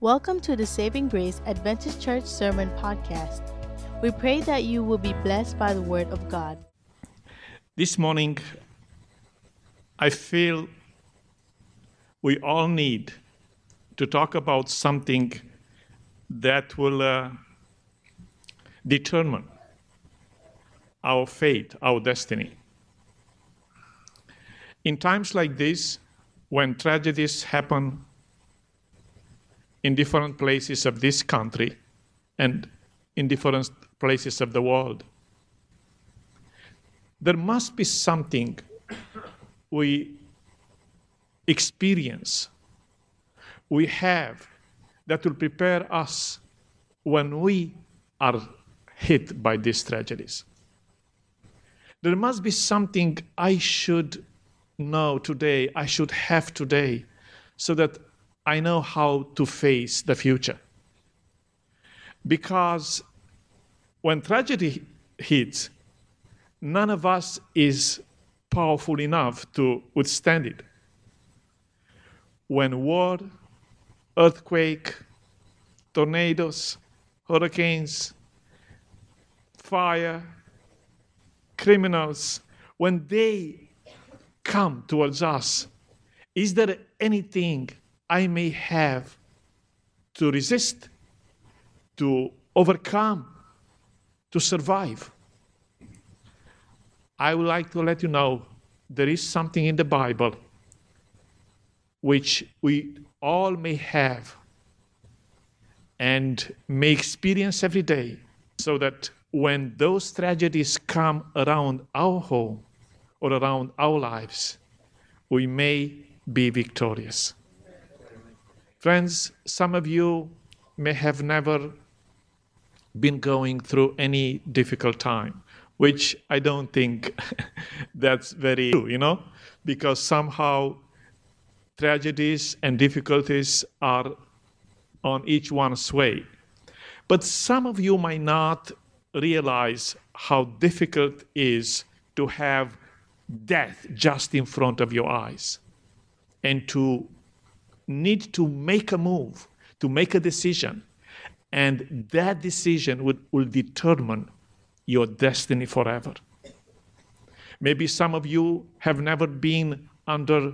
Welcome to the Saving Grace Adventist Church Sermon Podcast. We pray that you will be blessed by the Word of God. This morning, I feel we all need to talk about something that will uh, determine our fate, our destiny. In times like this, when tragedies happen in different places of this country and in different places of the world, there must be something we experience, we have, that will prepare us when we are hit by these tragedies. There must be something I should know today, I should have today, so that I know how to face the future. Because when tragedy hits, none of us is powerful enough to withstand it. When war, earthquake, tornadoes, hurricanes, fire, criminals, when they come towards us, is there anything I may have to resist, to overcome, to survive? I would like to let you know there is something in the Bible which we all may have and may experience every day so that when those tragedies come around our home or around our lives, we may be victorious. Friends, some of you may have never been going through any difficult time, which I don't think that's very true, you know, because somehow tragedies and difficulties are on each one's way. But some of you might not realize how difficult it is to have death just in front of your eyes and to need to make a move, to make a decision. And that decision would, will determine your destiny forever. Maybe some of you have never been under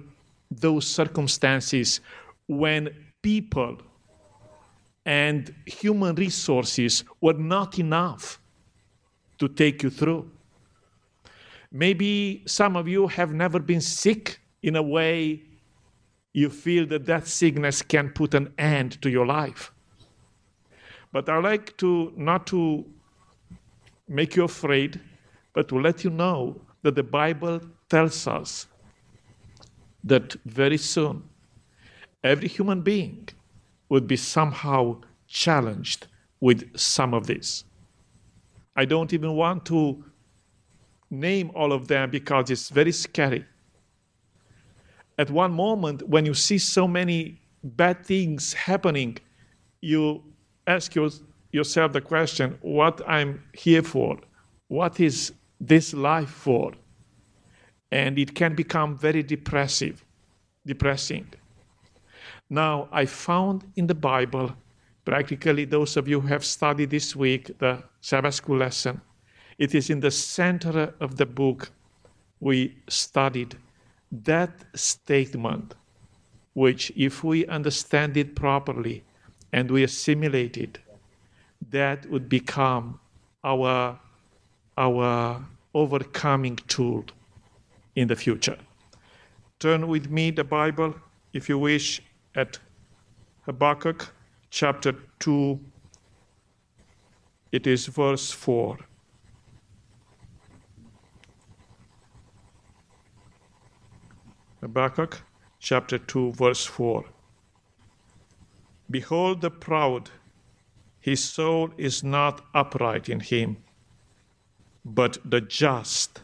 those circumstances when people and human resources were not enough to take you through. Maybe some of you have never been sick in a way you feel that that sickness can put an end to your life. But I like to not to make you afraid, but to let you know that the Bible tells us that very soon every human being would be somehow challenged with some of this. I don't even want to name all of them because it's very scary. At one moment, when you see so many bad things happening, you ask your, yourself the question what I'm here for? What is this life for? And it can become very depressive, depressing. Now, I found in the Bible, practically those of you who have studied this week the Sabbath school lesson, it is in the center of the book we studied that statement, which, if we understand it properly and we assimilate it, that would become our, our overcoming tool in the future. Turn with me the Bible, if you wish, at Habakkuk chapter 2. It is verse 4. Habakkuk chapter 2, verse 4. Behold the proud, his soul is not upright in him, but the just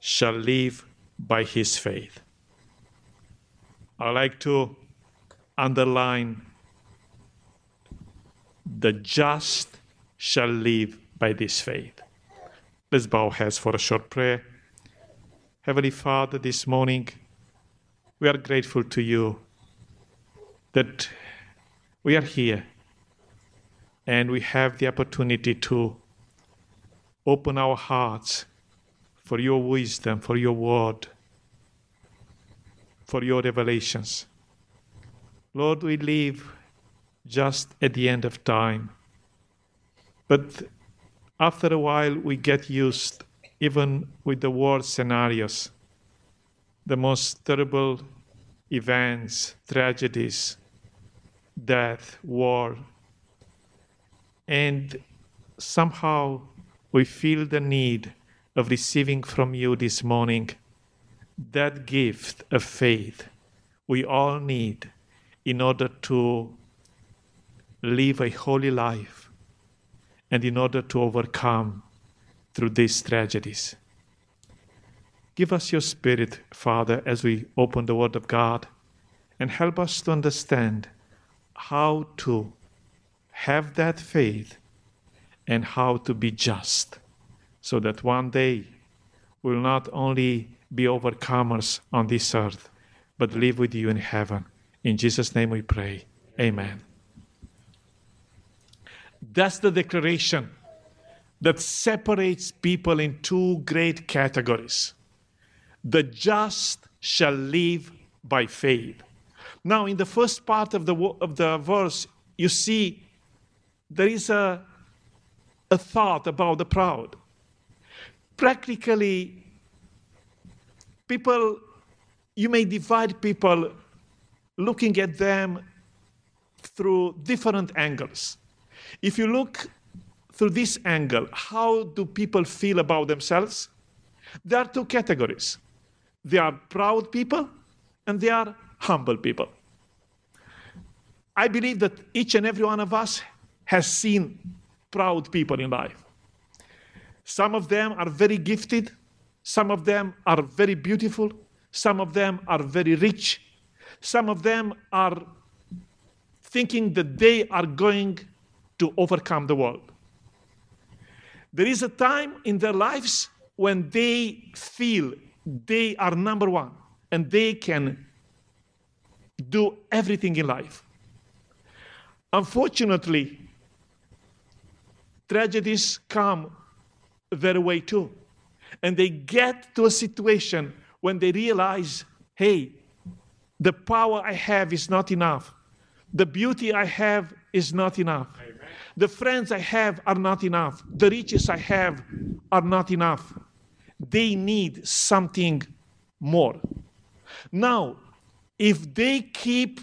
shall live by his faith. I like to underline the just shall live by this faith. Let's bow heads for a short prayer. Heavenly Father, this morning, we are grateful to you that we are here and we have the opportunity to open our hearts for your wisdom, for your word, for your revelations. Lord, we live just at the end of time. But after a while, we get used, even with the worst scenarios, the most terrible events, tragedies, death, war. And somehow we feel the need of receiving from you this morning that gift of faith we all need in order to live a holy life and in order to overcome through these tragedies. Give us your spirit, Father, as we open the Word of God, and help us to understand how to have that faith and how to be just, so that one day we'll not only be overcomers on this earth, but live with you in heaven. In Jesus' name we pray. Amen. That's the declaration that separates people in two great categories. The just shall live by faith. Now, in the first part of the, of the verse, you see there is a, a thought about the proud. Practically, people, you may divide people looking at them through different angles. If you look through this angle, how do people feel about themselves? There are two categories. They are proud people and they are humble people. I believe that each and every one of us has seen proud people in life. Some of them are very gifted, some of them are very beautiful, some of them are very rich, some of them are thinking that they are going to overcome the world. There is a time in their lives when they feel they are number one and they can do everything in life. Unfortunately, tragedies come their way too. And they get to a situation when they realize hey, the power I have is not enough. The beauty I have is not enough. Amen. The friends I have are not enough. The riches I have are not enough. They need something more. Now, if they keep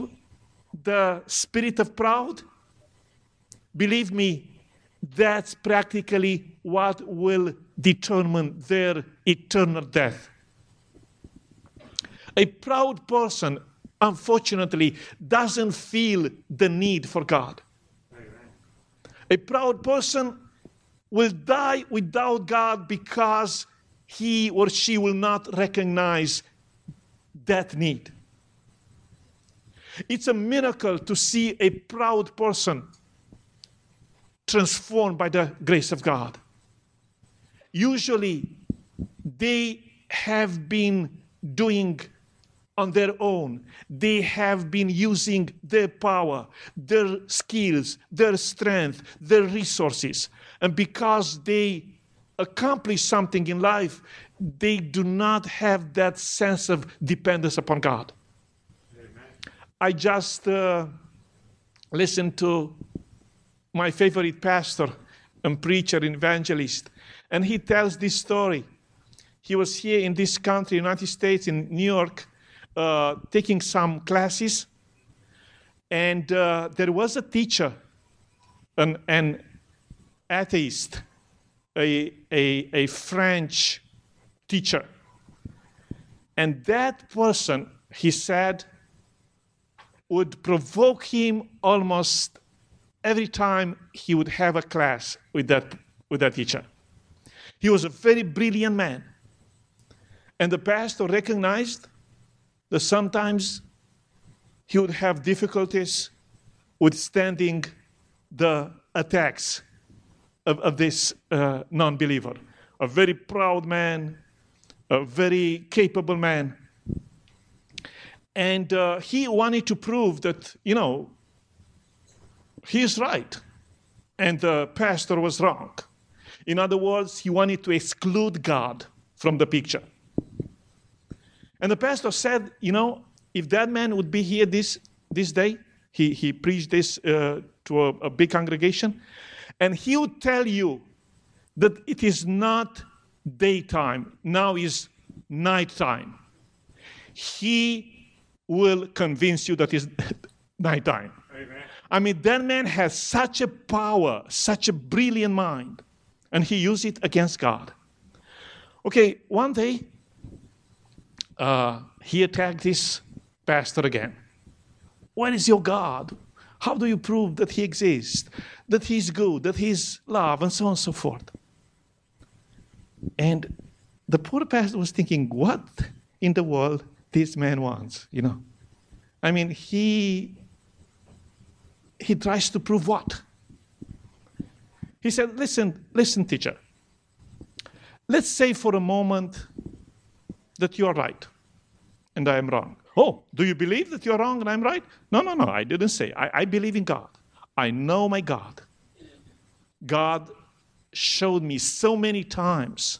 the spirit of proud, believe me, that's practically what will determine their eternal death. A proud person, unfortunately, doesn't feel the need for God. A proud person will die without God because he or she will not recognize that need. It's a miracle to see a proud person transformed by the grace of God. Usually, they have been doing on their own. They have been using their power, their skills, their strength, their resources. And because they accomplish something in life, they do not have that sense of dependence upon God. I just uh, listened to my favorite pastor and preacher and evangelist, and he tells this story. He was here in this country, United States, in New York, uh, taking some classes, and uh, there was a teacher, an, an atheist, a, a, a French teacher. And that person, he said, would provoke him almost every time he would have a class with that, with that teacher. He was a very brilliant man. And the pastor recognized that sometimes he would have difficulties withstanding the attacks of, of this uh, non believer. A very proud man, a very capable man. And uh, he wanted to prove that, you know, he's right, and the pastor was wrong. In other words, he wanted to exclude God from the picture. And the pastor said, You know, if that man would be here this, this day, he, he preached this uh, to a, a big congregation, and he would tell you that it is not daytime, now is nighttime. He will convince you that it's nighttime. Amen. I mean, that man has such a power, such a brilliant mind, and he used it against God. Okay, one day, uh, he attacked this pastor again. Where is your God? How do you prove that He exists, that He's good, that He's love, and so on and so forth? And the poor pastor was thinking, what in the world this man wants, you know? I mean, he he tries to prove what? He said, listen, listen, teacher. Let's say for a moment that you are right and I am wrong. Oh, do you believe that you're wrong and I'm right? No, no, no, I didn't say. I, I believe in God. I know my God. God showed me so many times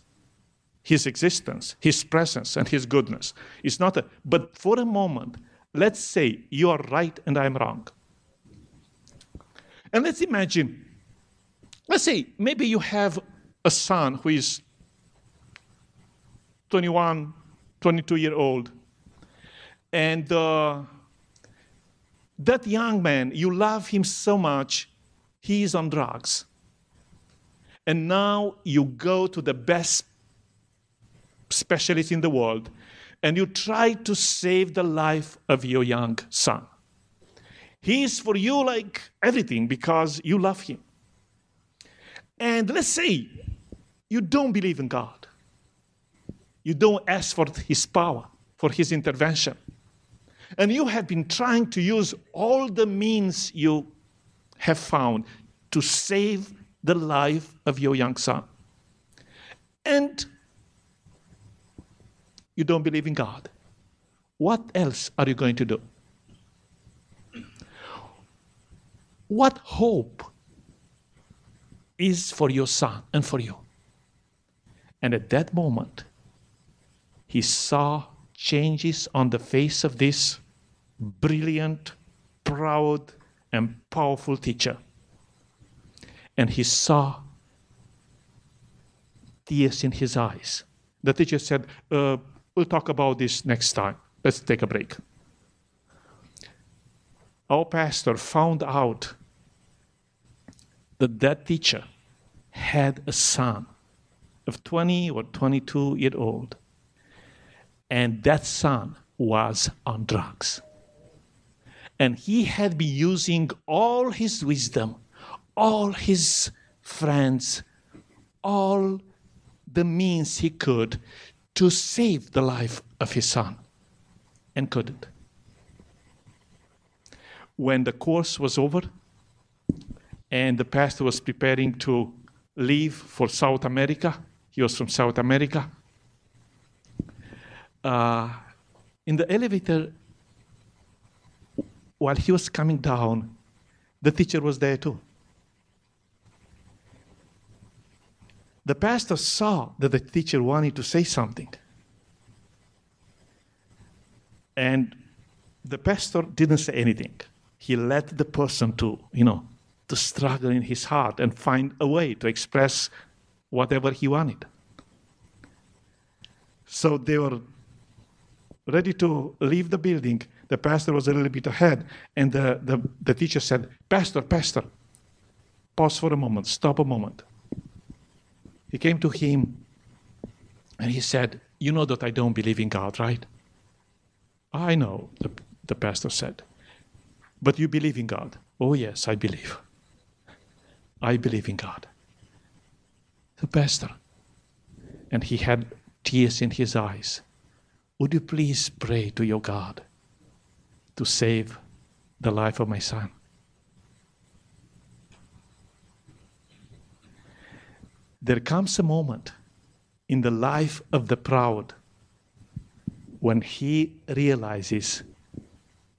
his existence, his presence, and his goodness. It's not a, but for a moment, let's say you are right and I'm wrong. And let's imagine, let's say maybe you have a son who is 21, 22 year old, and uh, that young man, you love him so much, he is on drugs. And now you go to the best specialist in the world and you try to save the life of your young son. He is for you like everything because you love him. And let's say you don't believe in God, you don't ask for his power, for his intervention and you have been trying to use all the means you have found to save the life of your young son. And you don't believe in God. What else are you going to do? What hope is for your son and for you? And at that moment, he saw changes on the face of this brilliant, proud, and powerful teacher. And he saw tears in his eyes. The teacher said, uh, We'll talk about this next time. Let's take a break. Our pastor found out that that teacher had a son of 20 or 22 year old and that son was on drugs. And he had been using all his wisdom, all his friends, all the means he could to save the life of his son, and couldn't. When the course was over and the pastor was preparing to leave for South America, he was from South America uh, in the elevator, while he was coming down, the teacher was there too. The pastor saw that the teacher wanted to say something. And the pastor didn't say anything. He let the person to, you know, to struggle in his heart and find a way to express whatever he wanted. So they were ready to leave the building. The pastor was a little bit ahead, and the, the, the teacher said, Pastor, Pastor, pause for a moment, stop a moment. He came to him and he said, You know that I don't believe in God, right? I know, the, the pastor said. But you believe in God? Oh, yes, I believe. I believe in God. The pastor. And he had tears in his eyes. Would you please pray to your God to save the life of my son? There comes a moment in the life of the proud when he realizes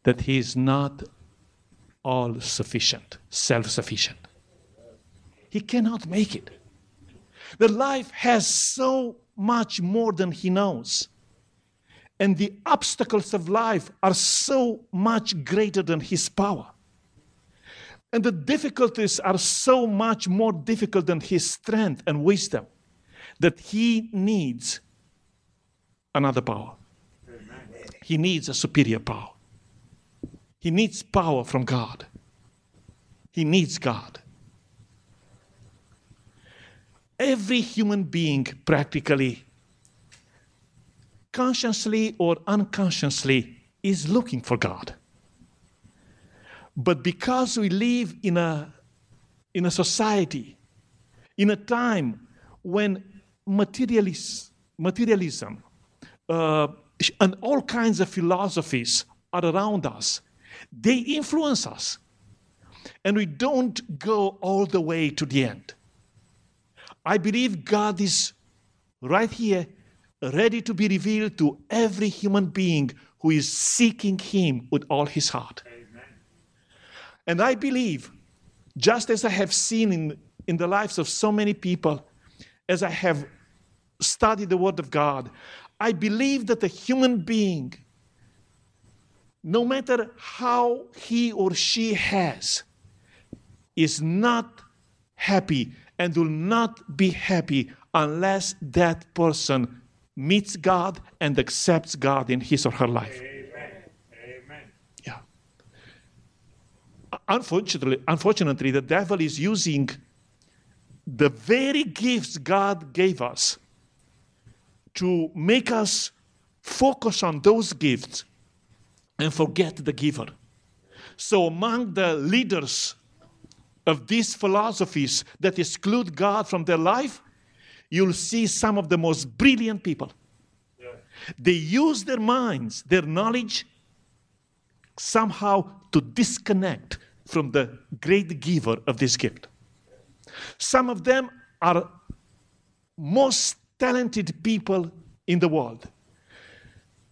that he is not all sufficient, self sufficient. He cannot make it. The life has so much more than he knows. And the obstacles of life are so much greater than his power. And the difficulties are so much more difficult than his strength and wisdom that he needs another power. He needs a superior power. He needs power from God. He needs God. Every human being, practically, consciously or unconsciously, is looking for God. But because we live in a, in a society, in a time when materialis, materialism uh, and all kinds of philosophies are around us, they influence us. And we don't go all the way to the end. I believe God is right here, ready to be revealed to every human being who is seeking Him with all his heart. Amen. And I believe, just as I have seen in, in the lives of so many people, as I have studied the Word of God, I believe that a human being, no matter how he or she has, is not happy and will not be happy unless that person meets God and accepts God in his or her life. Amen. Amen. Yeah. Unfortunately, unfortunately, the devil is using the very gifts God gave us to make us focus on those gifts and forget the giver. So, among the leaders of these philosophies that exclude God from their life, you'll see some of the most brilliant people. Yeah. They use their minds, their knowledge, somehow to disconnect from the great giver of this gift. Some of them are most talented people in the world.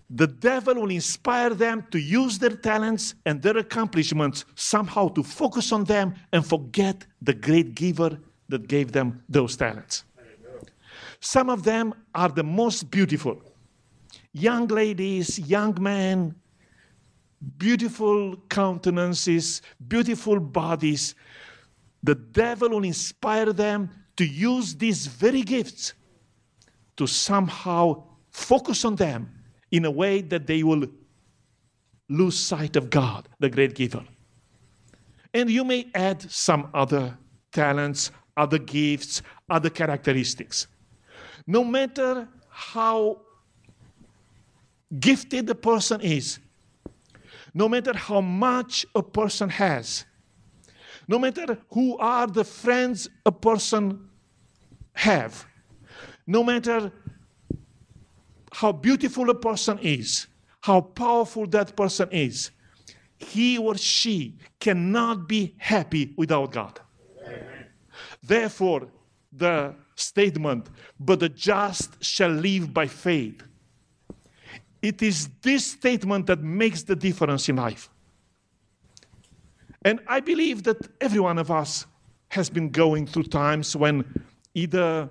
The devil will inspire them to use their talents and their accomplishments somehow to focus on them and forget the great giver that gave them those talents. Some of them are the most beautiful. Young ladies, young men, beautiful countenances, beautiful bodies. The devil will inspire them to use these very gifts to somehow focus on them in a way that they will lose sight of God, the great giver. And you may add some other talents, other gifts, other characteristics. No matter how gifted the person is, no matter how much a person has, no matter who are the friends a person have, no matter how beautiful a person is, how powerful that person is, he or she cannot be happy without God. Amen. Therefore, the statement, but the just shall live by faith. It is this statement that makes the difference in life. And I believe that every one of us has been going through times when either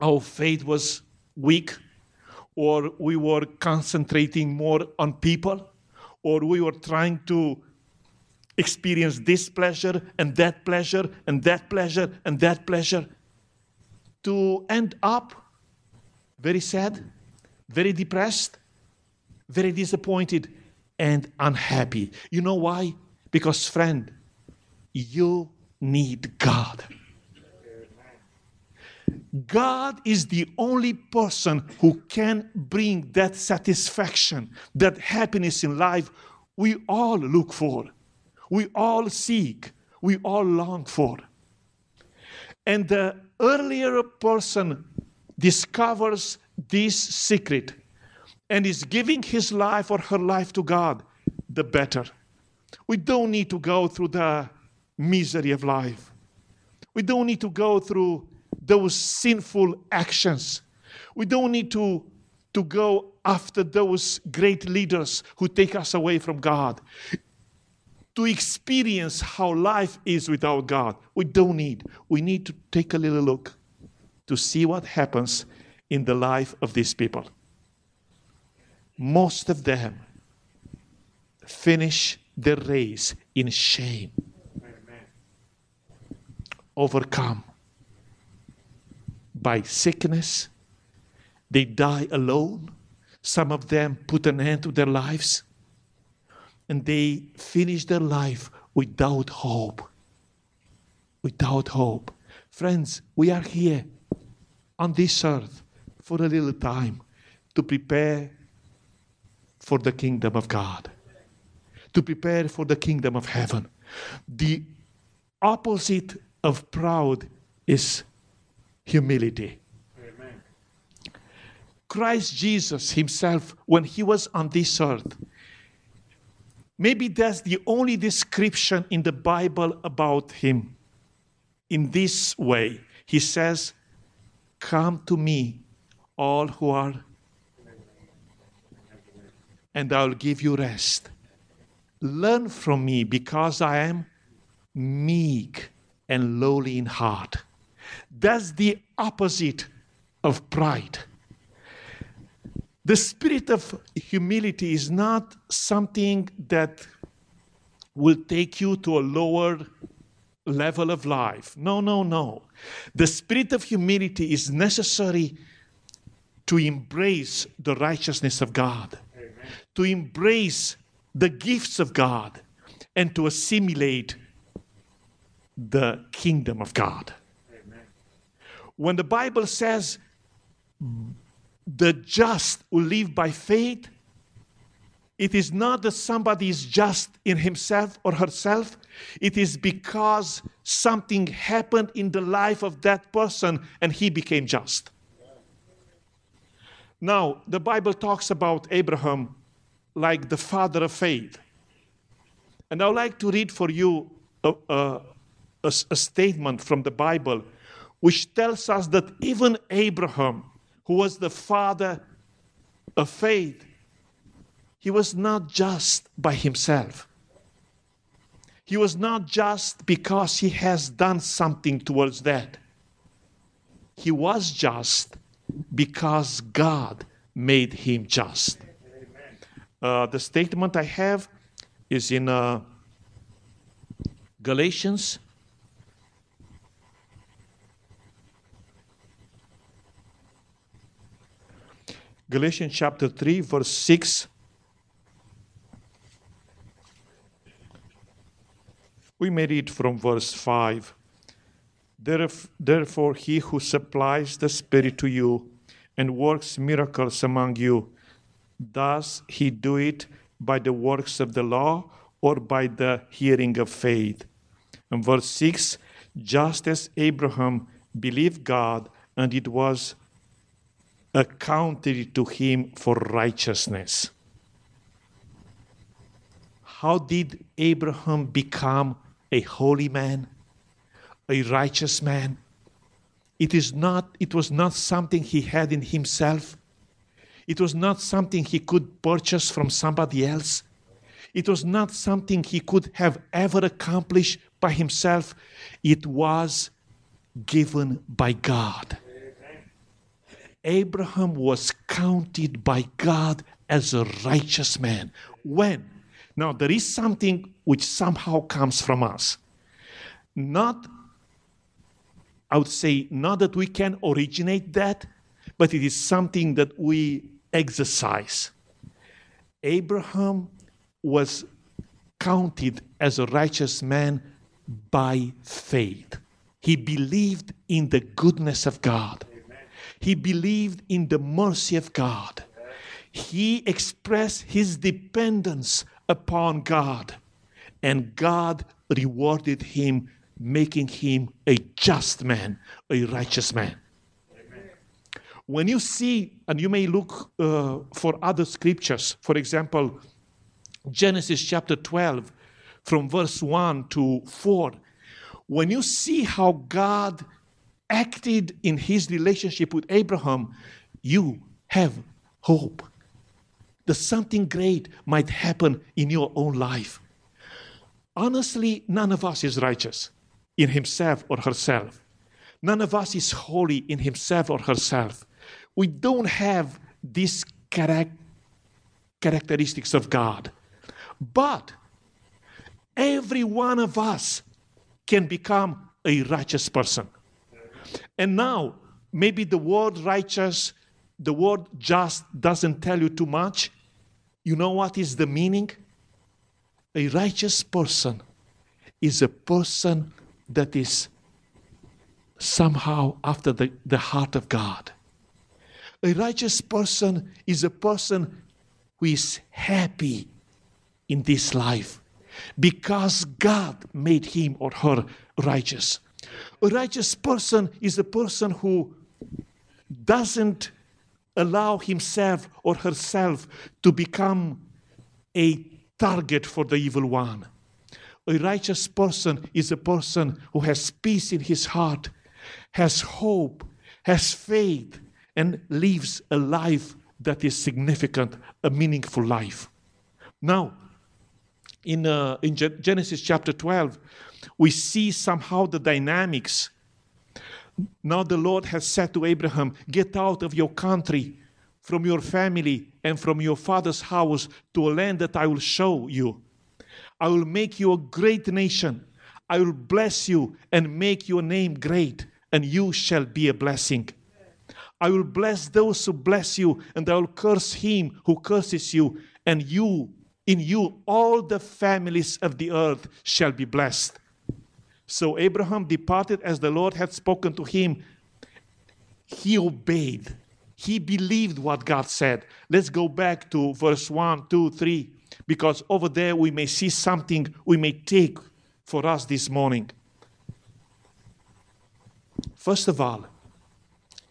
our faith was weak, or we were concentrating more on people, or we were trying to experience this pleasure and that pleasure and that pleasure and that pleasure to end up very sad, very depressed, very disappointed, and unhappy. You know why? Because, friend, you need God. God is the only person who can bring that satisfaction, that happiness in life we all look for, we all seek, we all long for. And the earlier a person discovers this secret and is giving his life or her life to God, the better. We don't need to go through the misery of life. We don't need to go through those sinful actions. We don't need to, to go after those great leaders who take us away from God. To experience how life is without God. We don't need. We need to take a little look to see what happens in the life of these people. Most of them finish the race in shame, overcome by sickness. They die alone. Some of them put an end to their lives and they finish their life without hope. Without hope. Friends, we are here on this earth for a little time to prepare for the kingdom of God, to prepare for the kingdom of heaven. The opposite of proud is humility. Amen. Christ Jesus Himself, when He was on this earth, maybe that's the only description in the Bible about Him. In this way, He says, Come to me, all who are, and I'll give you rest. Learn from me because I am meek and lowly in heart. That's the opposite of pride. The spirit of humility is not something that will take you to a lower level of life. No, no, no. The spirit of humility is necessary to embrace the righteousness of God, Amen. to embrace the gifts of God, and to assimilate the kingdom of God. Amen. When the Bible says the just will live by faith, it is not that somebody is just in himself or herself. It is because something happened in the life of that person and he became just. Now, the Bible talks about Abraham like the father of faith. And I would like to read for you a, a, a, a statement from the Bible which tells us that even Abraham, who was the father of faith, he was not just by himself. He was not just because he has done something towards that. He was just because God made him just. Uh, the statement I have is in uh, Galatians Galatians chapter 3, verse 6. We may read from verse 5. Therefore, he who supplies the Spirit to you and works miracles among you, does he do it by the works of the law or by the hearing of faith? And verse 6 Just as Abraham believed God, and it was accounted to him for righteousness. How did Abraham become a holy man, a righteous man? It is not it was not something he had in himself. It was not something he could purchase from somebody else. It was not something he could have ever accomplished by himself. It was given by God. Abraham was counted by God as a righteous man. When? Now, there is something which somehow comes from us. Not, I would say, not that we can originate that, but it is something that we exercise. Abraham was counted as a righteous man by faith. He believed in the goodness of God. He believed in the mercy of God. He expressed his dependence upon God, and God rewarded him, making him a just man, a righteous man. When you see, and you may look uh, for other scriptures, for example, Genesis chapter 12, from verse 1 to 4, when you see how God acted in his relationship with Abraham, you have hope that something great might happen in your own life. honestly, none of us is righteous in himself or herself. None of us is holy in himself or herself. We don't have these characteristics of God. But every one of us can become a righteous person. And now, maybe the word righteous, the word just doesn't tell you too much. You know what is the meaning? A righteous person is a person that is somehow after the, the heart of God. A righteous person is a person who is happy in this life because God made him or her righteous. A righteous person is a person who doesn't allow himself or herself to become a target for the evil one. A righteous person is a person who has peace in his heart, has hope, has faith, and lives a life that is significant, a meaningful life. Now, in, uh, in Genesis chapter 12, we see somehow the dynamics. Now the Lord has said to Abraham, Get out of your country, from your family, and from your father's house to a land that I will show you. I will make you a great nation. I will bless you and make your name great, and you shall be a blessing. I will bless those who bless you, and I will curse him who curses you, and you, in you, all the families of the earth shall be blessed. So Abraham departed as the Lord had spoken to him. He obeyed. He believed what God said. Let's go back to verse 1, 2, 3, because over there we may see something we may take for us this morning. First of all,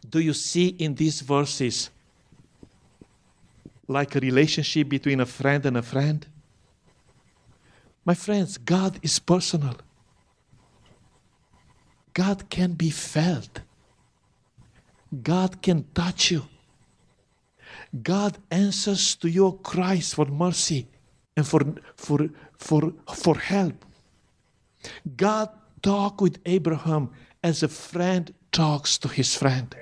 do you see in these verses like a relationship between a friend and a friend? My friends, God is personal. God can be felt. God can touch you. God answers to your cries for mercy and for, for, for, for help. God talked with Abraham as a friend talks to his friend.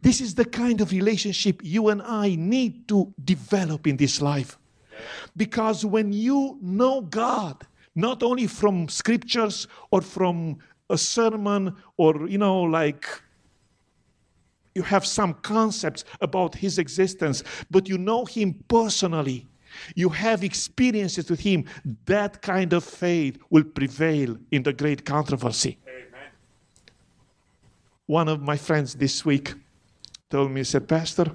This is the kind of relationship you and I need to develop in this life. Because when you know God, not only from scriptures or from a sermon or, you know, like you have some concepts about his existence, but you know him personally. You have experiences with him. That kind of faith will prevail in the great controversy. Amen. One of my friends this week told me, he said, Pastor,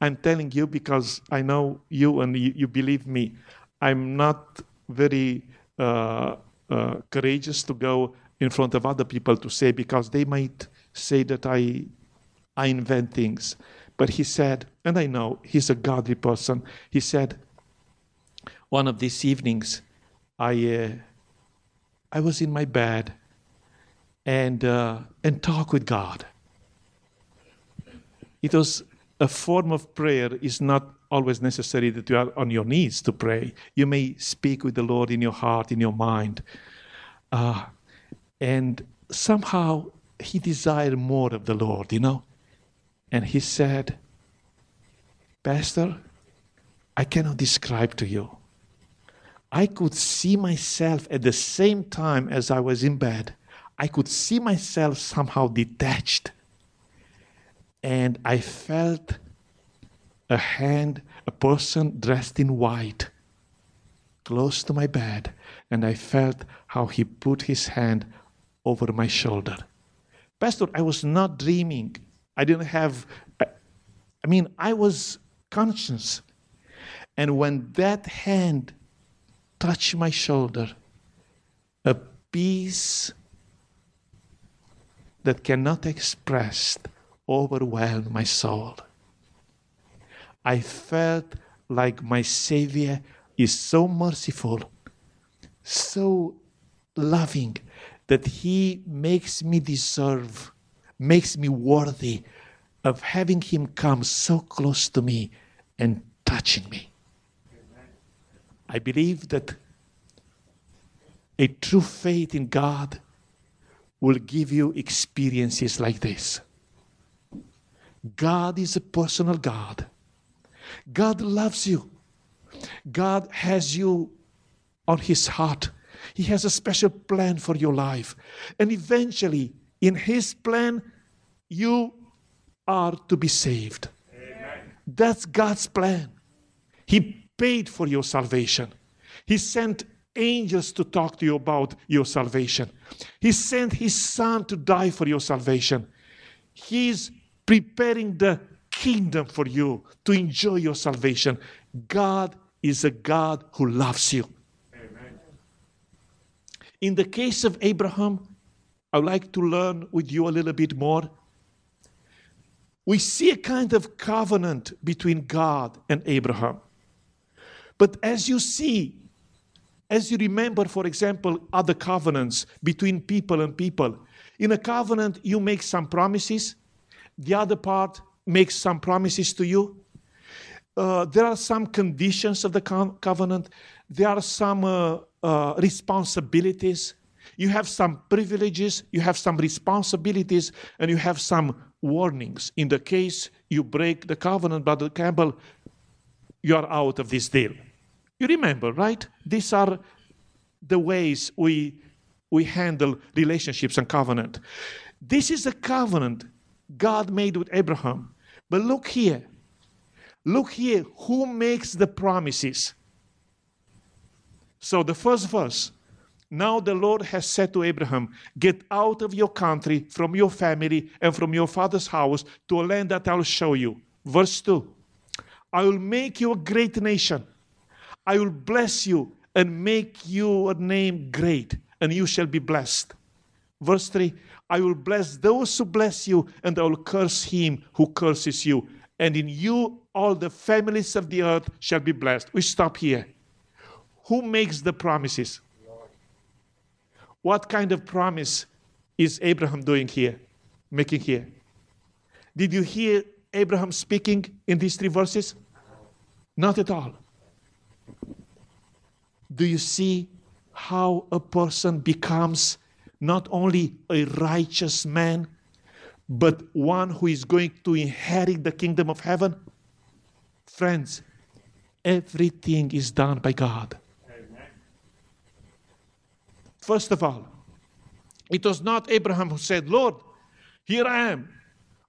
I'm telling you because I know you and you, you believe me. I'm not very uh, uh, courageous to go in front of other people to say because they might say that I, I invent things. But he said, and I know he's a godly person. He said, one of these evenings, I, uh, I was in my bed and uh, and talk with God it was a form of prayer is not always necessary that you are on your knees to pray. You may speak with the Lord in your heart, in your mind. Uh, and somehow he desired more of the Lord, you know. And he said, Pastor, I cannot describe to you. I could see myself at the same time as I was in bed. I could see myself somehow detached and I felt a hand, a person dressed in white, close to my bed, and I felt how he put his hand over my shoulder. Pastor, I was not dreaming. I didn't have, I mean, I was conscious. And when that hand touched my shoulder, a peace that cannot express overwhelmed my soul. I felt like my Savior is so merciful, so loving, that He makes me deserve, makes me worthy of having Him come so close to me and touching me. I believe that a true faith in God will give you experiences like this. God is a personal God. God loves you. God has you on His heart. He has a special plan for your life. And eventually, in His plan, you are to be saved. Amen. That's God's plan. He paid for your salvation. He sent angels to talk to you about your salvation. He sent His Son to die for your salvation. He's preparing the kingdom for you to enjoy your salvation. God is a God who loves you. In the case of Abraham, I would like to learn with you a little bit more. We see a kind of covenant between God and Abraham. But as you see, as you remember, for example, other covenants between people and people, in a covenant, you make some promises, the other part makes some promises to you. Uh, there are some conditions of the co- covenant, there are some uh, uh, responsibilities. You have some privileges, you have some responsibilities, and you have some warnings. In the case you break the covenant, Brother Campbell, you are out of this deal. You remember, right? These are the ways we, we handle relationships and covenant. This is a covenant God made with Abraham. But look here. Look here. Who makes the promises? So, the first verse now the Lord has said to Abraham, Get out of your country, from your family, and from your father's house to a land that I'll show you. Verse 2 I will make you a great nation. I will bless you and make you a name great, and you shall be blessed. Verse 3 I will bless those who bless you, and I will curse him who curses you. And in you all the families of the earth shall be blessed. We stop here. Who makes the promises? What kind of promise is Abraham doing here, making here? Did you hear Abraham speaking in these three verses? Not at all. Do you see how a person becomes not only a righteous man, but one who is going to inherit the kingdom of heaven? Friends, everything is done by God. First of all, it was not Abraham who said, Lord, here I am.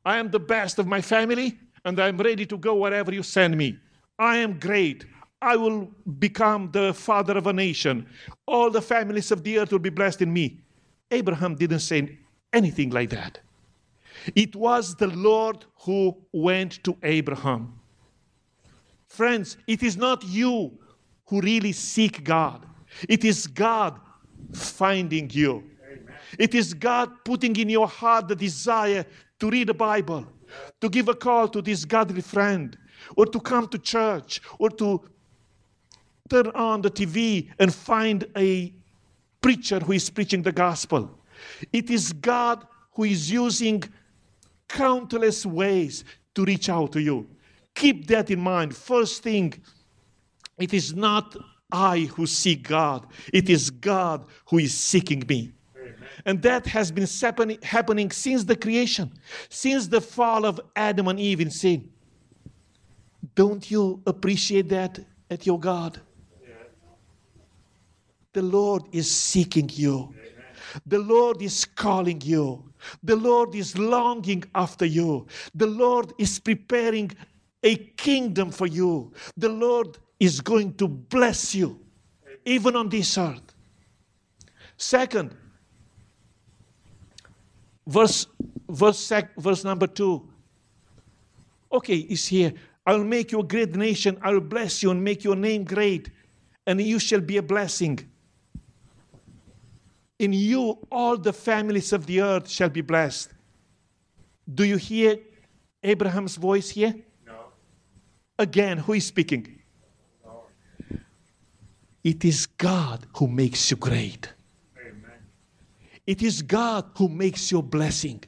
I am the best of my family, and I'm ready to go wherever you send me. I am great. I will become the father of a nation. All the families of the earth will be blessed in me. Abraham didn't say anything like that. It was the Lord who went to Abraham. Friends, it is not you who really seek God, it is God finding you. It is God putting in your heart the desire to read the Bible, to give a call to this godly friend, or to come to church, or to turn on the TV and find a preacher who is preaching the gospel. It is God who is using countless ways to reach out to you. Keep that in mind. First thing, it is not I who seek God. It is God who is seeking me. Amen. And that has been happening since the creation, since the fall of Adam and Eve in sin. Don't you appreciate that at your God? Yeah. The Lord is seeking you. Amen. The Lord is calling you. The Lord is longing after you. The Lord is preparing a kingdom for you. The Lord is going to bless you, even on this earth. Second, verse, verse, sec, verse number two. Okay, it's here. I will make you a great nation. I will bless you and make your name great, and you shall be a blessing. In you, all the families of the earth shall be blessed. Do you hear Abraham's voice here? No. Again, who is speaking? It is God who makes you great. Amen. It is God who makes your blessing.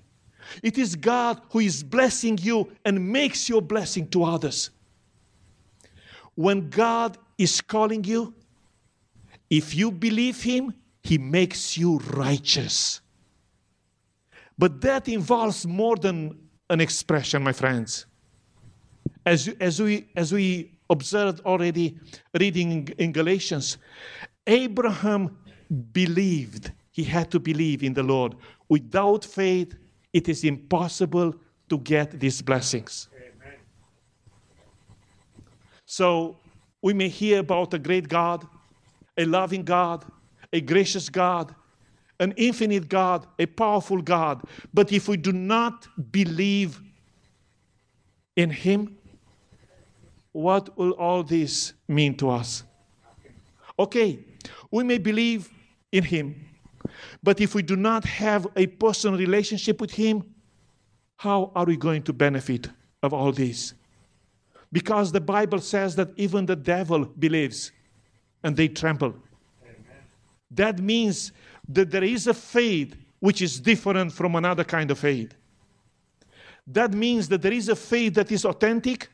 It is God who is blessing you and makes your blessing to others. When God is calling you, if you believe Him, He makes you righteous. But that involves more than an expression, my friends. As, as, we, as we observed already reading in, Galatians, Abraham believed. He had to believe in the Lord. Without faith, it is impossible to get these blessings. Amen. So we may hear about a great God, a loving God, a gracious God, an infinite God, a powerful God. But if we do not believe in Him, what will all this mean to us? Okay, we may believe in Him, but if we do not have a personal relationship with Him, how are we going to benefit of all this? Because the Bible says that even the devil believes and they tremble. That means that there is a faith which is different from another kind of faith. That means that there is a faith that is authentic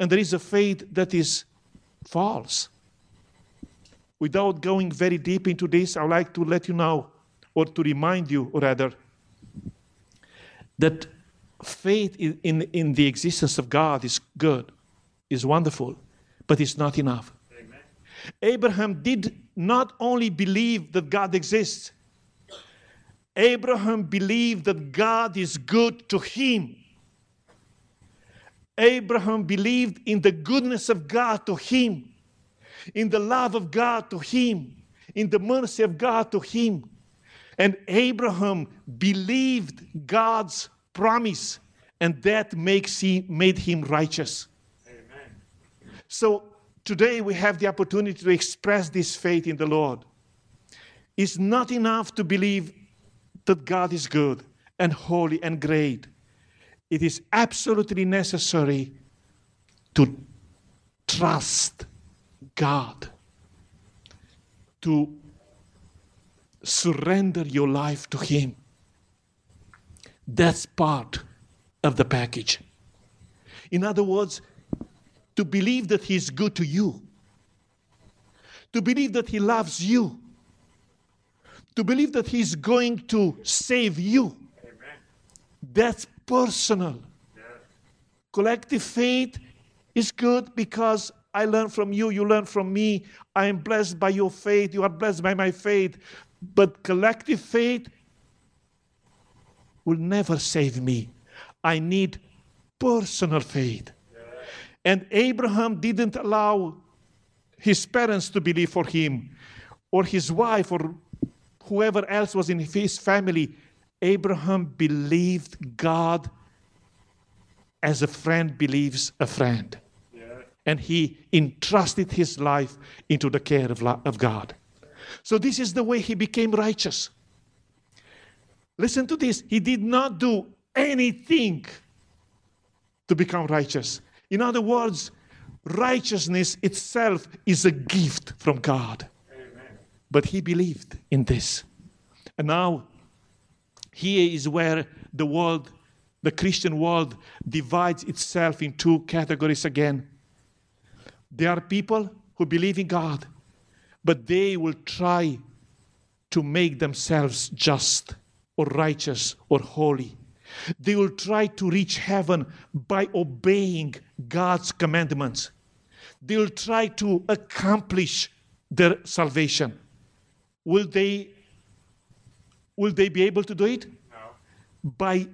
and there is a faith that is false. Without going very deep into this, I would like to let you know, or to remind you, rather, that faith in, in, in the existence of God is good, is wonderful, but it's not enough. Amen. Abraham did not only believe that God exists, Abraham believed that God is good to him. Abraham believed in the goodness of God to him, in the love of God to him, in the mercy of God to him. And Abraham believed God's promise, and that makes he, made him righteous. Amen. So today we have the opportunity to express this faith in the Lord. It's not enough to believe that God is good and holy and great. It is absolutely necessary to trust God, to surrender your life to Him. That's part of the package. In other words, to believe that He is good to you, to believe that He loves you, to believe that He's going to save you. Amen. That's personal. Collective faith is good because I learn from you, you learn from me. I am blessed by your faith, you are blessed by my faith. But collective faith will never save me. I need personal faith. And Abraham didn't allow his parents to believe for him, or his wife, or whoever else was in his family. Abraham believed God as a friend believes a friend. Yeah. And he entrusted his life into the care of, of God. So, this is the way he became righteous. Listen to this. He did not do anything to become righteous. In other words, righteousness itself is a gift from God. Amen. But he believed in this. And now, here is where the world, the Christian world, divides itself in two categories again. There are people who believe in God, but they will try to make themselves just or righteous or holy. They will try to reach heaven by obeying God's commandments. They will try to accomplish their salvation. Will they will they be able to do it? No. By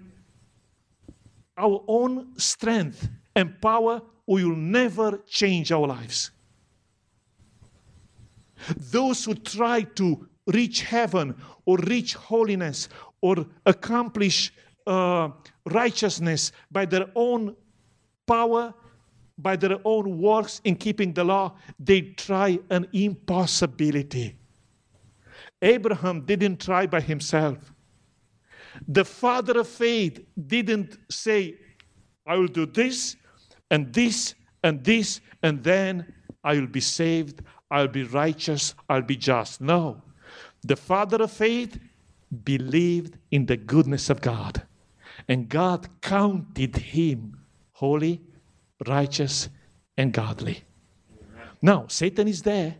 our own strength and power, we will never change our lives. Those who try to reach heaven or reach holiness or accomplish uh, righteousness by their own power, by their own works in keeping the law, they try an impossibility. Abraham didn't try by himself. The father of faith didn't say, I will do this and this and this, and then I will be saved, I'll be righteous, I'll be just. No. The father of faith believed in the goodness of God, and God counted him holy, righteous, and godly. Now, Satan is there.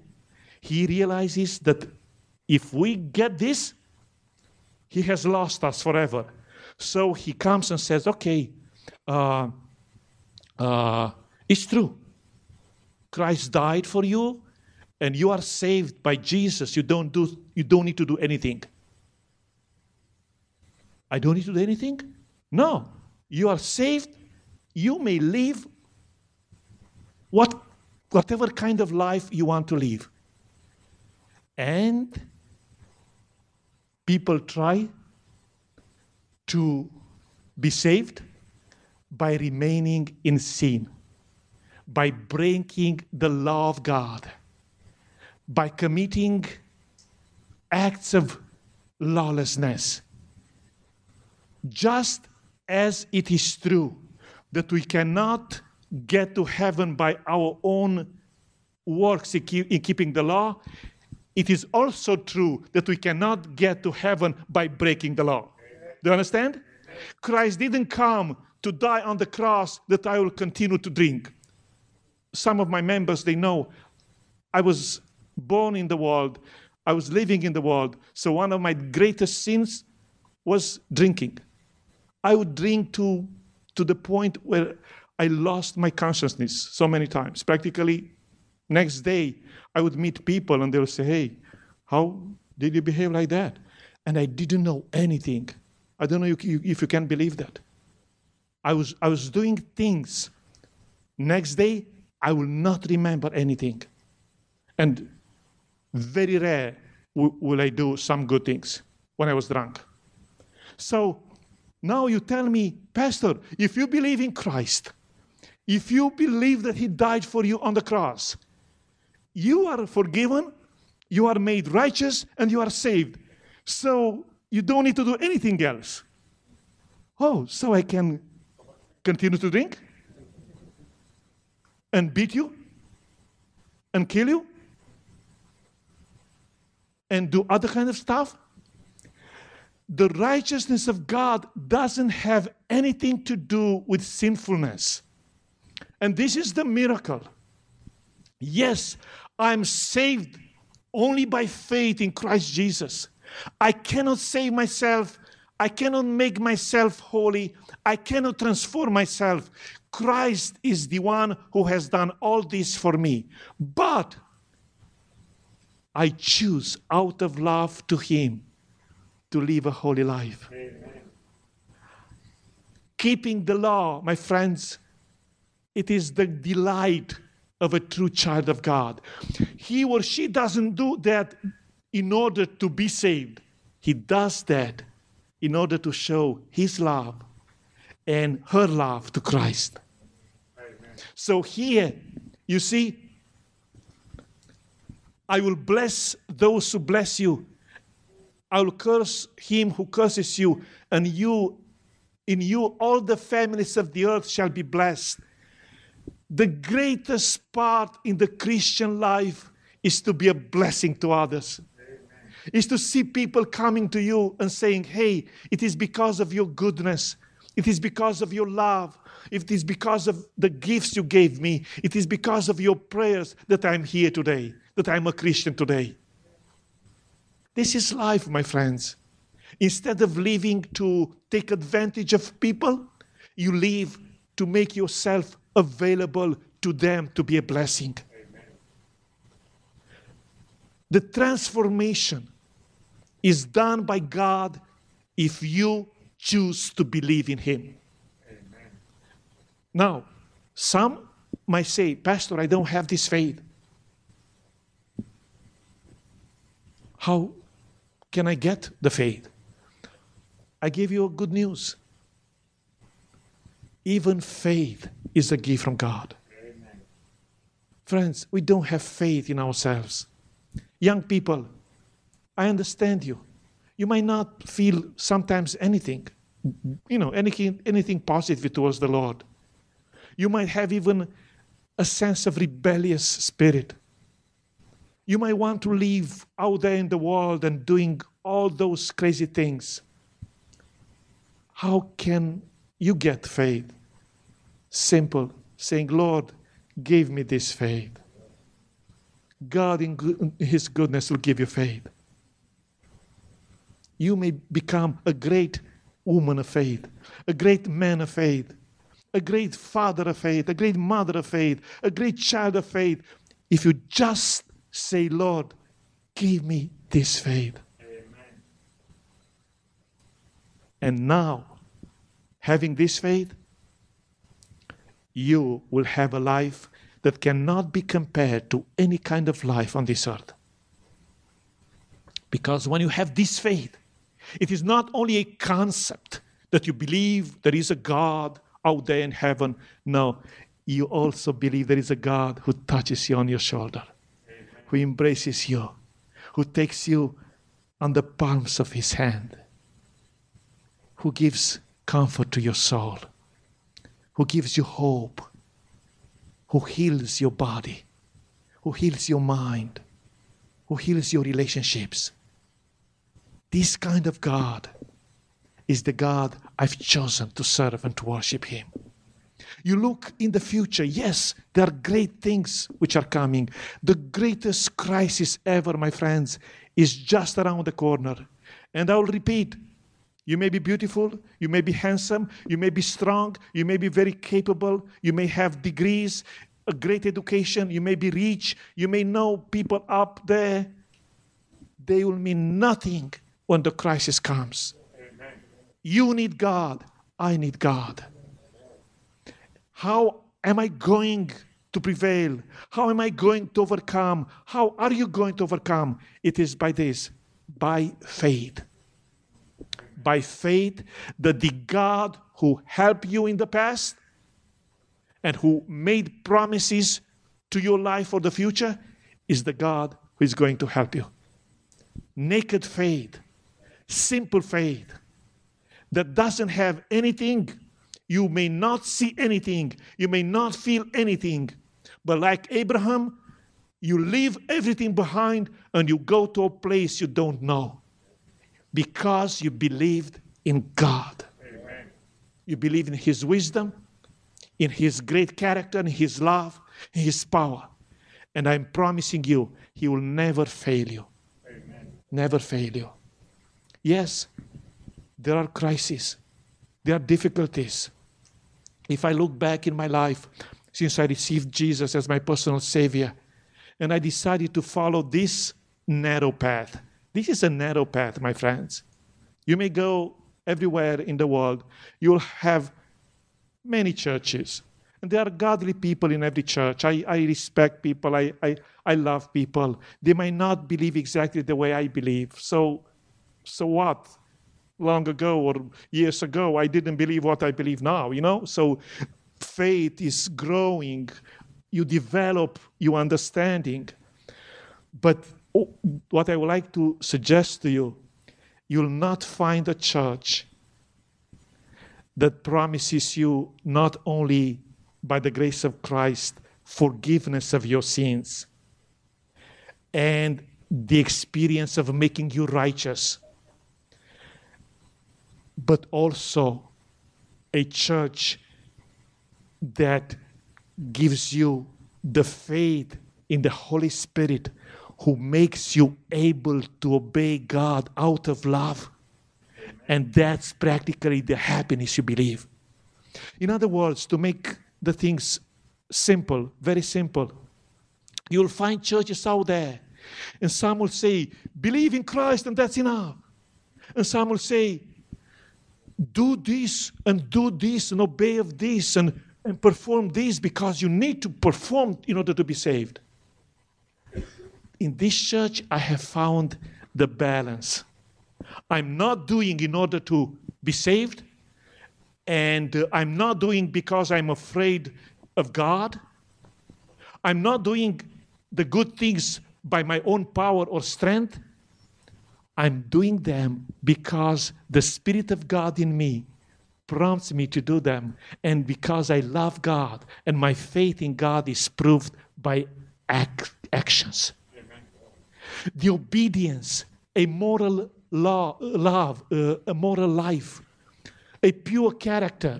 He realizes that if we get this, he has lost us forever. So he comes and says, okay, uh, uh, it's true. Christ died for you, and you are saved by Jesus. You don't, do, you don't need to do anything. I don't need to do anything? No. You are saved. You may live what, whatever kind of life you want to live. And people try to be saved by remaining in sin, by breaking the law of God, by committing acts of lawlessness. Just as it is true that we cannot get to heaven by our own works in keeping the law, it is also true that we cannot get to heaven by breaking the law. Do you understand? Christ didn't come to die on the cross that I will continue to drink. Some of my members, they know I was born in the world, I was living in the world. So one of my greatest sins was drinking. I would drink to, to the point where I lost my consciousness so many times. Practically, next day, I would meet people and they would say, Hey, how did you behave like that? And I didn't know anything. I don't know if you, if you can believe that. I was, I was doing things. Next day, I will not remember anything. And very rare will I do some good things when I was drunk. So now you tell me, Pastor, if you believe in Christ, if you believe that He died for you on the cross, you are forgiven, you are made righteous, and you are saved. So you don't need to do anything else. Oh, so I can continue to drink? And beat you? And kill you? And do other kind of stuff? The righteousness of God doesn't have anything to do with sinfulness. And this is the miracle. Yes, I'm saved only by faith in Christ Jesus. I cannot save myself. I cannot make myself holy. I cannot transform myself. Christ is the one who has done all this for me. But I choose out of love to Him to live a holy life. Amen. Keeping the law, my friends, it is the delight of a true child of God. He or she doesn't do that in order to be saved. He does that in order to show his love and her love to Christ. Amen. So here, you see, I will bless those who bless you. I will curse him who curses you, and you, in you, all the families of the earth shall be blessed. The greatest part in the Christian life is to be a blessing to others is to see people coming to you and saying, Hey, it is because of your goodness. It is because of your love. It is because of the gifts you gave me. It is because of your prayers that I'm here today, that I'm a Christian today. This is life, my friends. Instead of living to take advantage of people, you live to make yourself available to them to be a blessing. Amen. The transformation is done by God if you choose to believe in Him. Amen. Now, some might say, Pastor, I don't have this faith. How can I get the faith? I give you good news. Even faith is a gift from God. Amen. Friends, we don't have faith in ourselves. Young people, I understand you. You might not feel sometimes anything, you know, anything, anything positive towards the Lord. You might have even a sense of rebellious spirit. You might want to live out there in the world and doing all those crazy things. How can you get faith? Simple, saying, Lord, give me this faith. God, in His goodness, will give you faith. you may become a great woman of faith, a great man of faith, a great father of faith, a great mother of faith, a great child of faith. If you just say, Lord, give me this faith. Amen. And now, having this faith, you will have a life that cannot be compared to any kind of life on this earth. Because when you have this faith, it is not only a concept that you believe there is a God out there in heaven. No, you also believe there is a God who touches you on your shoulder, who embraces you, who takes you on the palms of his hand, who gives comfort to your soul, who gives you hope, who heals your body, who heals your mind, who heals your relationships. This kind of God is the God I've chosen to serve and to worship Him. You look in the future, yes, there are great things which are coming. The greatest crisis ever, my friends, is just around the corner. And I'll repeat you may be beautiful, you may be handsome, you may be strong, you may be very capable, you may have degrees, a great education, you may be rich, you may know people up there. They will mean nothing when the crisis comes. Amen. You need God, I need God. How am I going to prevail? How am I going to overcome? How are you going to overcome? It is by this by faith. By faith that the God who helped you in the past and who made promises to your life for the future is the God who is going to help you. Naked faith simple faith that doesn't have anything. You may not see anything, you may not feel anything, but like Abraham, you leave everything behind and you go to a place you don't know because you believed in God. Amen. You believe in His wisdom, in His great character, in His love, in His power. And I'm promising you, He will never fail you. Amen. Never fail you. Yes, there are crises, there are difficulties. If I look back in my life since I received Jesus as my personal Savior, and I decided to follow this narrow path, this is a narrow path, my friends. You may go everywhere in the world, you'll have many churches. And there are godly people in every church. I, I respect people. I, I, I love people. They might not believe exactly the way I believe. So so what? Long ago or years ago, I didn't believe what I believe now, you know? So faith is growing. You develop your understanding. But Oh, what I would like to suggest to you, you'll not find a church that promises you not only by the grace of Christ forgiveness of your sins and the experience of making you righteous, but also a church that gives you the faith in the Holy Spirit who makes you able to obey God out of love. And that's practically the happiness you believe. In other words, to make the things simple, very simple, you'll find churches out there, and some will say, Believe in Christ and that's enough. And some will say, do this and do this and obey of this and, and perform this because you need to perform in order to be saved. In this church, I have found the balance. I'm not doing in order to be saved, and uh, I'm not doing because I'm afraid of God. I'm not doing the good things by my own power or strength. I'm doing them because the Spirit of God in me prompts me to do them, and because I love God and my faith in God is proved by ac- actions. The obedience, a moral law, love, uh, a moral life, a pure character.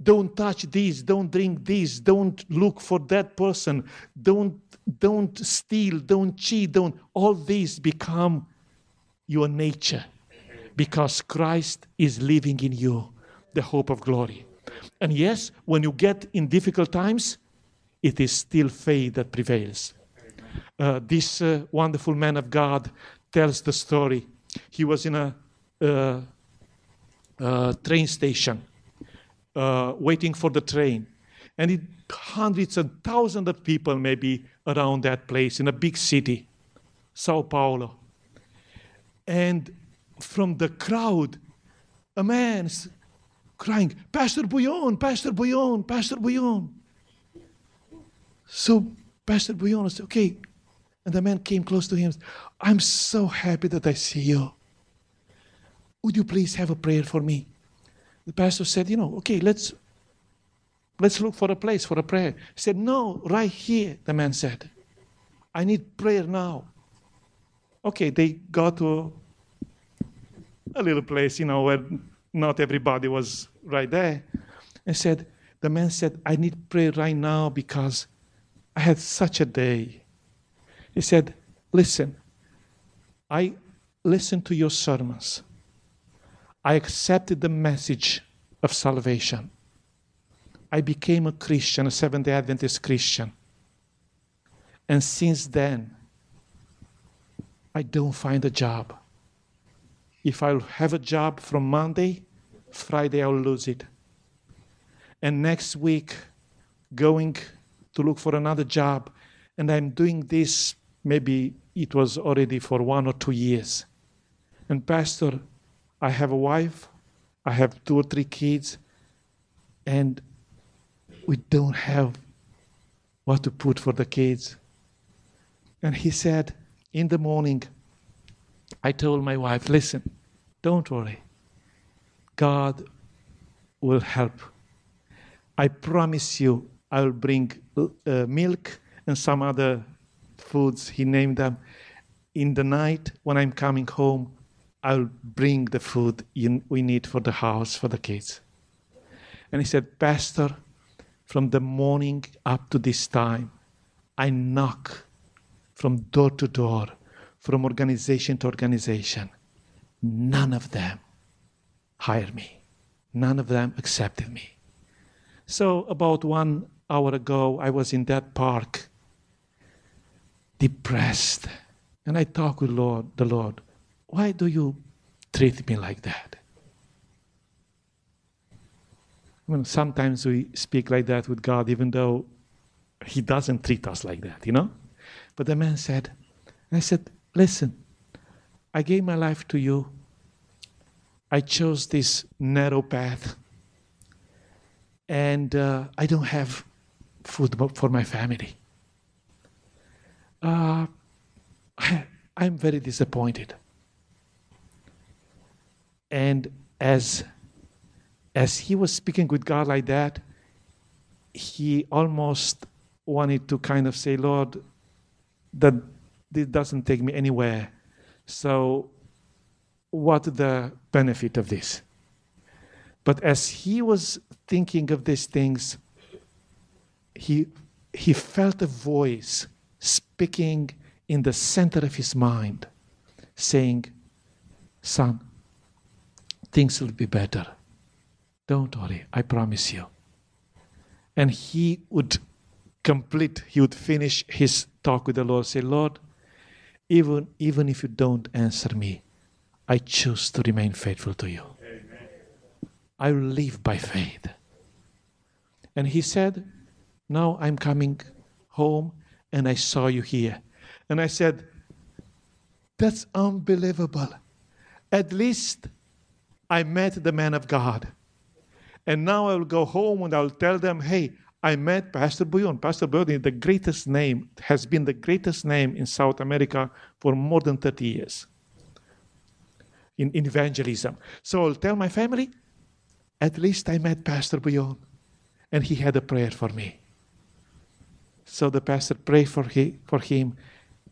Don't touch this, don't drink this, don't look for that person, don't don't steal, don't cheat, don't. All these become your nature because Christ is living in you, the hope of glory. And yes, when you get in difficult times, it is still faith that prevails. Uh, this uh, wonderful man of God tells the story. He was in a uh, uh train station uh, waiting for the train. And it, hundreds and thousands of people maybe around that place in a big city, Sao Paulo. And from the crowd, a man crying, Pastor Bullón, Pastor Bullón, Pastor Bullón. So Pastor Bullón said, okay. And the man came close to him. I'm so happy that I see you. Would you please have a prayer for me? The pastor said, you know, okay, let's let's look for a place for a prayer. He said, No, right here, the man said. I need prayer now. Okay, they got to a little place, you know, where not everybody was right there. And said, the man said, I need prayer right now because I had such a day. He said, Listen, I listened to your sermons. I accepted the message of salvation. I became a Christian, a Seventh day Adventist Christian. And since then, I don't find a job. If I'll have a job from Monday, Friday I'll lose it. And next week, going to look for another job, and I'm doing this, maybe it was already for one or two years. And, Pastor, I have a wife, I have two or three kids, and we don't have what to put for the kids. And he said, in the morning, I told my wife, listen, don't worry. God will help. I promise you, I'll bring uh, milk and some other foods. He named them. In the night, when I'm coming home, I'll bring the food we need for the house, for the kids. And he said, Pastor, from the morning up to this time, I knock from door to door, from organization to organization. None of them hired me. None of them accepted me. So, about one hour ago, I was in that park, depressed. And I talk with Lord, the Lord, why do you treat me like that? Mean, sometimes we speak like that with God, even though He doesn't treat us like that, you know? But the man said, I said, listen, I gave my life to you. I chose this narrow path. And uh, I don't have food for my family. Uh, I, I'm very disappointed. And as, as he was speaking with God like that, he almost wanted to kind of say, Lord, that this doesn't take me anywhere. So, what the benefit of this? But as he was thinking of these things, he, he felt a voice speaking in the center of his mind, saying, Son, things will be better. Don't worry, I promise you. And he would complete, he would finish his talk with the Lord, say, Lord, even, even if you don't answer me, I choose to remain faithful to you. Amen. I will live by faith. And he said, Now I'm coming home and I saw you here. And I said, That's unbelievable. At least I met the man of God. And now I will go home and I'll tell them, hey, I met Pastor Bullón. Pastor is the greatest name, has been the greatest name in South America for more than 30 years in, in evangelism. So I'll tell my family, at least I met Pastor Bullón and he had a prayer for me. So the pastor prayed for, he, for him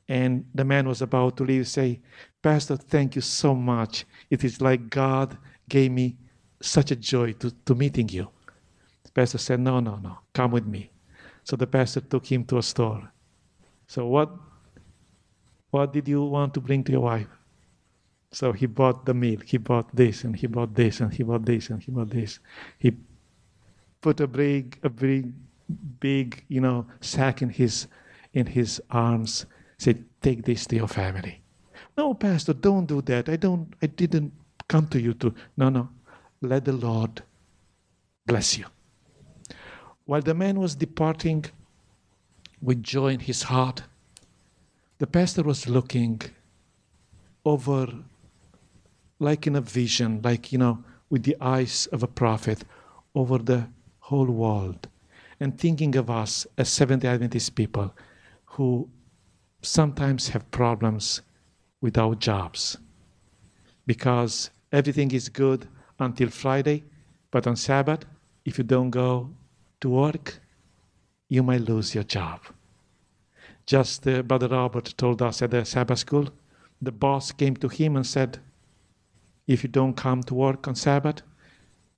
and the man was about to leave, say, Pastor, thank you so much. It is like God gave me such a joy to, to meeting you. The pastor said, No, no, no, come with me. So the pastor took him to a store. So what what did you want to bring to your wife? So he bought the milk, he bought this, and he bought this, and he bought this, and he bought this. He put a big, a big, big, you know, sack in his, in his arms. Said, "Take this to your family." No, Pastor, don't do that. I don't. I didn't come to you to. No, no. Let the Lord bless you. While the man was departing with joy in his heart, the pastor was looking over like in a vision, like, you know, with the eyes of a prophet over the whole world and thinking of us as Seventh day Adventist people who sometimes have problems with our jobs because everything is good until Friday, but on Sabbath, if you don't go to work, you might lose your job. Just uh, Brother Robert told us at the Sabbath school, the boss came to him and said, If you don't come to work on Sabbath,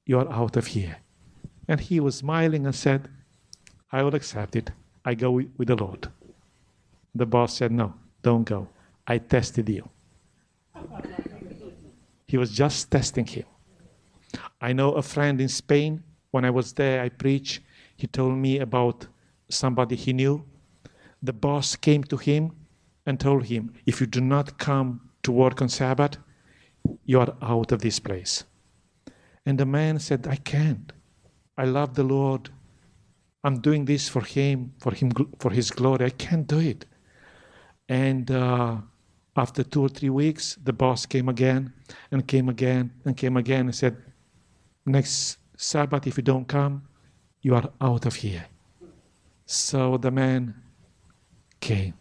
you are out of here. And he was smiling and said, I will accept it. I go with the Lord. The boss said, No, don't go. I tested you. he was just testing him. I know a friend in Spain. When I was there, I preached. He told me about somebody he knew. The boss came to him and told him, If you do not come to work on Sabbath, you are out of this place. And the man said, I can't. I love the Lord. I'm doing this for him, for him, for his glory. I can't do it. And uh, after two or three weeks, the boss came again and came again and came again and said, Next Sabbath, if you don't come, you are out of here. So the man came.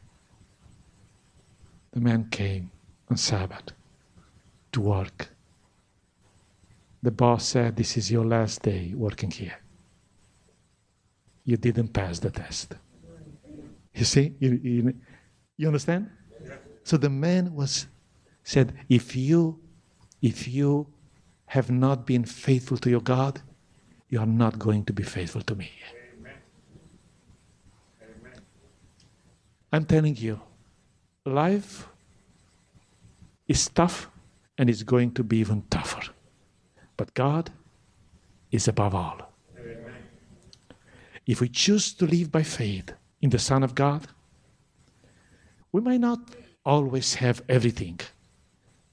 The man came on Sabbath to work. The boss said, This is your last day working here. You didn't pass the test. You see? You, you, you understand? So the man was said, if you if you have not been faithful to your God, you are not going to be faithful to me. Amen. Amen. I'm telling you, life is tough and it's going to be even tougher. But God is above all. If we choose to live by faith in the Son of God, we may not always have everything,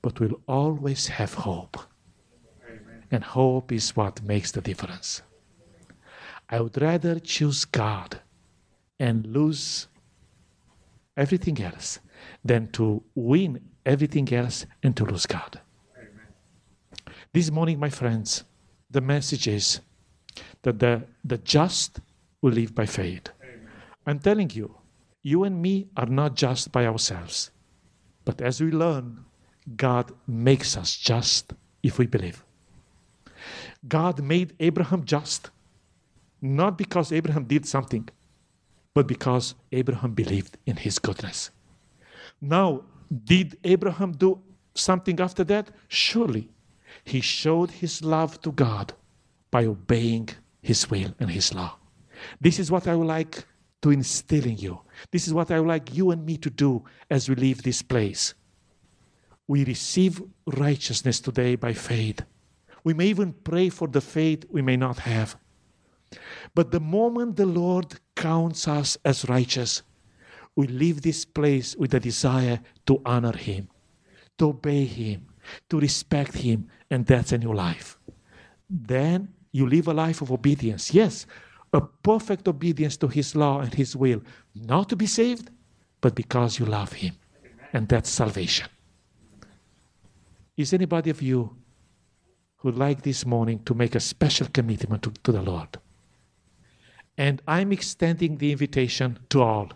but we'll always have hope. And hope is what makes the difference. I would rather choose God and lose everything else than to win everything else and to lose God. Amen. This morning, my friends, the message is that the, the just will live by faith. Amen. I'm telling you, you and me are not just by ourselves. But as we learn, God makes us just if we believe. God made Abraham just, not because Abraham did something, but because Abraham believed in his goodness. Now, did Abraham do something after that? Surely. He showed his love to God by obeying his will and his law. This is what I would like to instill in you. This is what I would like you and me to do as we leave this place. We receive righteousness today by faith. We may even pray for the faith we may not have. But the moment the Lord counts us as righteous, we leave this place with a desire to honor Him, to obey Him, to respect Him, and that's a new life. Then you live a life of obedience. Yes, a perfect obedience to His law and His will, not to be saved, but because you love Him. And that's salvation. Is anybody of you who would like this morning to make a special commitment to, to the Lord? And I'm extending the invitation to all,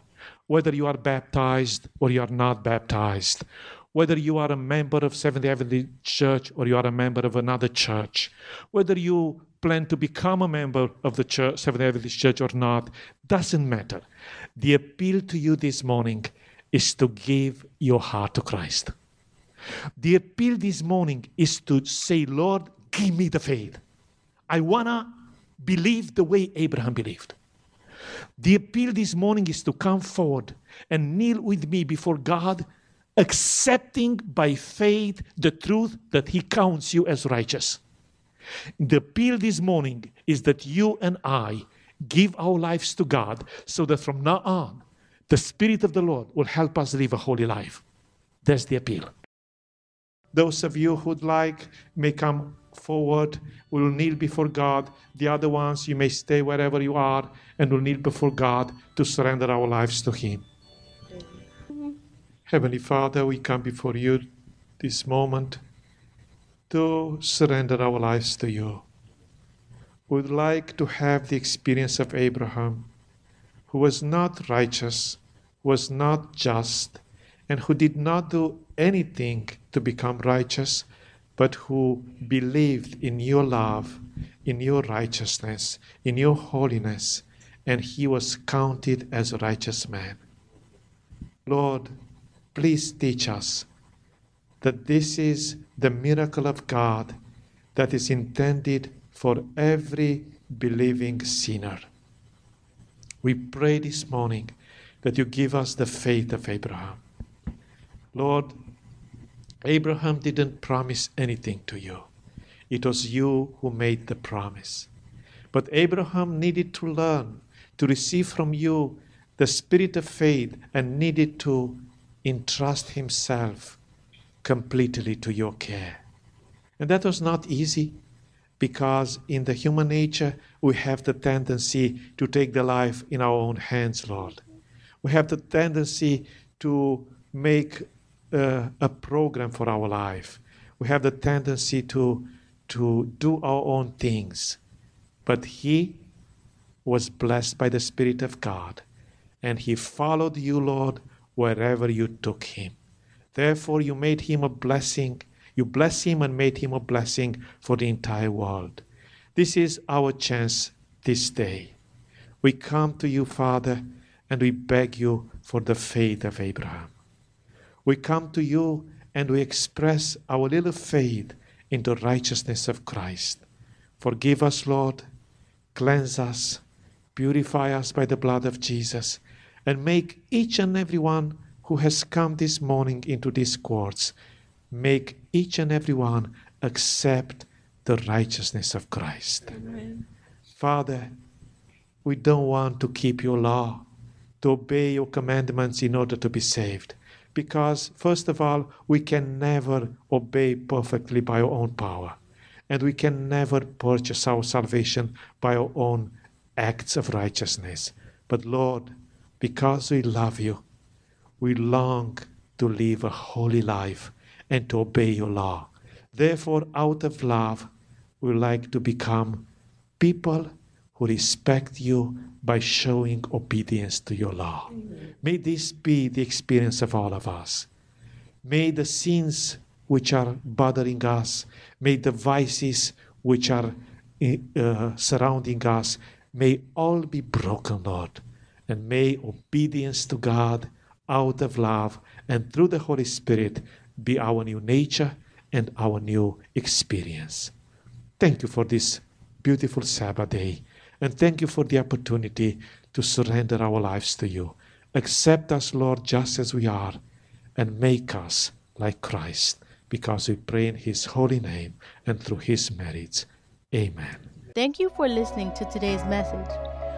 whether you are baptized or you are not baptized, whether you are a member of Seventh Adventist Church or you are a member of another church, whether you plan to become a member of the church, Seventh day Adventist Church or not, doesn't matter. The appeal to you this morning is to give your heart to Christ. The appeal this morning is to say, Lord, give me the faith. I want to believe the way Abraham believed. The appeal this morning is to come forward and kneel with me before God accepting by faith the truth that He counts you as righteous. The appeal this morning is that you and I give our lives to God so that from now on, the Spirit of the Lord will help us live a holy life. That's the appeal. Those of you who'd like may come forward. We will kneel before God. The other ones, you may stay wherever you are and will kneel before God to surrender our lives to Him. Heavenly Father, we come before you this moment to surrender our lives to you. We would like to have the experience of Abraham, who was not righteous, was not just, and who did not do anything to become righteous, but who believed in your love, in your righteousness, in your holiness, and he was counted as a righteous man. Lord, please teach us that this is the miracle of God that is intended for every believing sinner. We pray this morning that you give us the faith of Abraham. Lord, Abraham didn't promise anything to you. It was you who made the promise. But Abraham needed to learn to receive from you the spirit of faith and needed to entrust himself completely to your care. And that was not easy because in the human nature we have the tendency to take the life in our own hands, Lord. We have the tendency to make uh, a program for our life. We have the tendency to, to do our own things. But he was blessed by the Spirit of God, and he followed you, Lord, wherever you took him. Therefore, you made him a blessing. You blessed him and made him a blessing for the entire world. This is our chance this day. We come to you, Father, and we beg you for the faith of Abraham we come to you and we express our little faith in the righteousness of Christ. Forgive us, Lord, cleanse us, purify us by the blood of Jesus, and make each and every one who has come this morning into these courts, make each and every one accept the righteousness of Christ. Amen. Father, we don't want to keep your law, to obey your commandments in order to be saved because, first of all, we can never obey perfectly by our own power, and we can never purchase our salvation by our own acts of righteousness. But, Lord, because we love you, we long to live a holy life and to obey your law. Therefore, out of love, we like to become people who respect you by showing obedience to your law. Amen. May this be the experience of all of us. May the sins which are bothering us, may the vices which are uh, surrounding us, may all be broken, Lord. And may obedience to God out of love and through the Holy Spirit be our new nature and our new experience. Thank you for this beautiful Sabbath day. And thank you for the opportunity to surrender our lives to you. Accept us, Lord, just as we are, and make us like Christ, because we pray in His holy name and through His merits. Amen. Thank you for listening to today's message.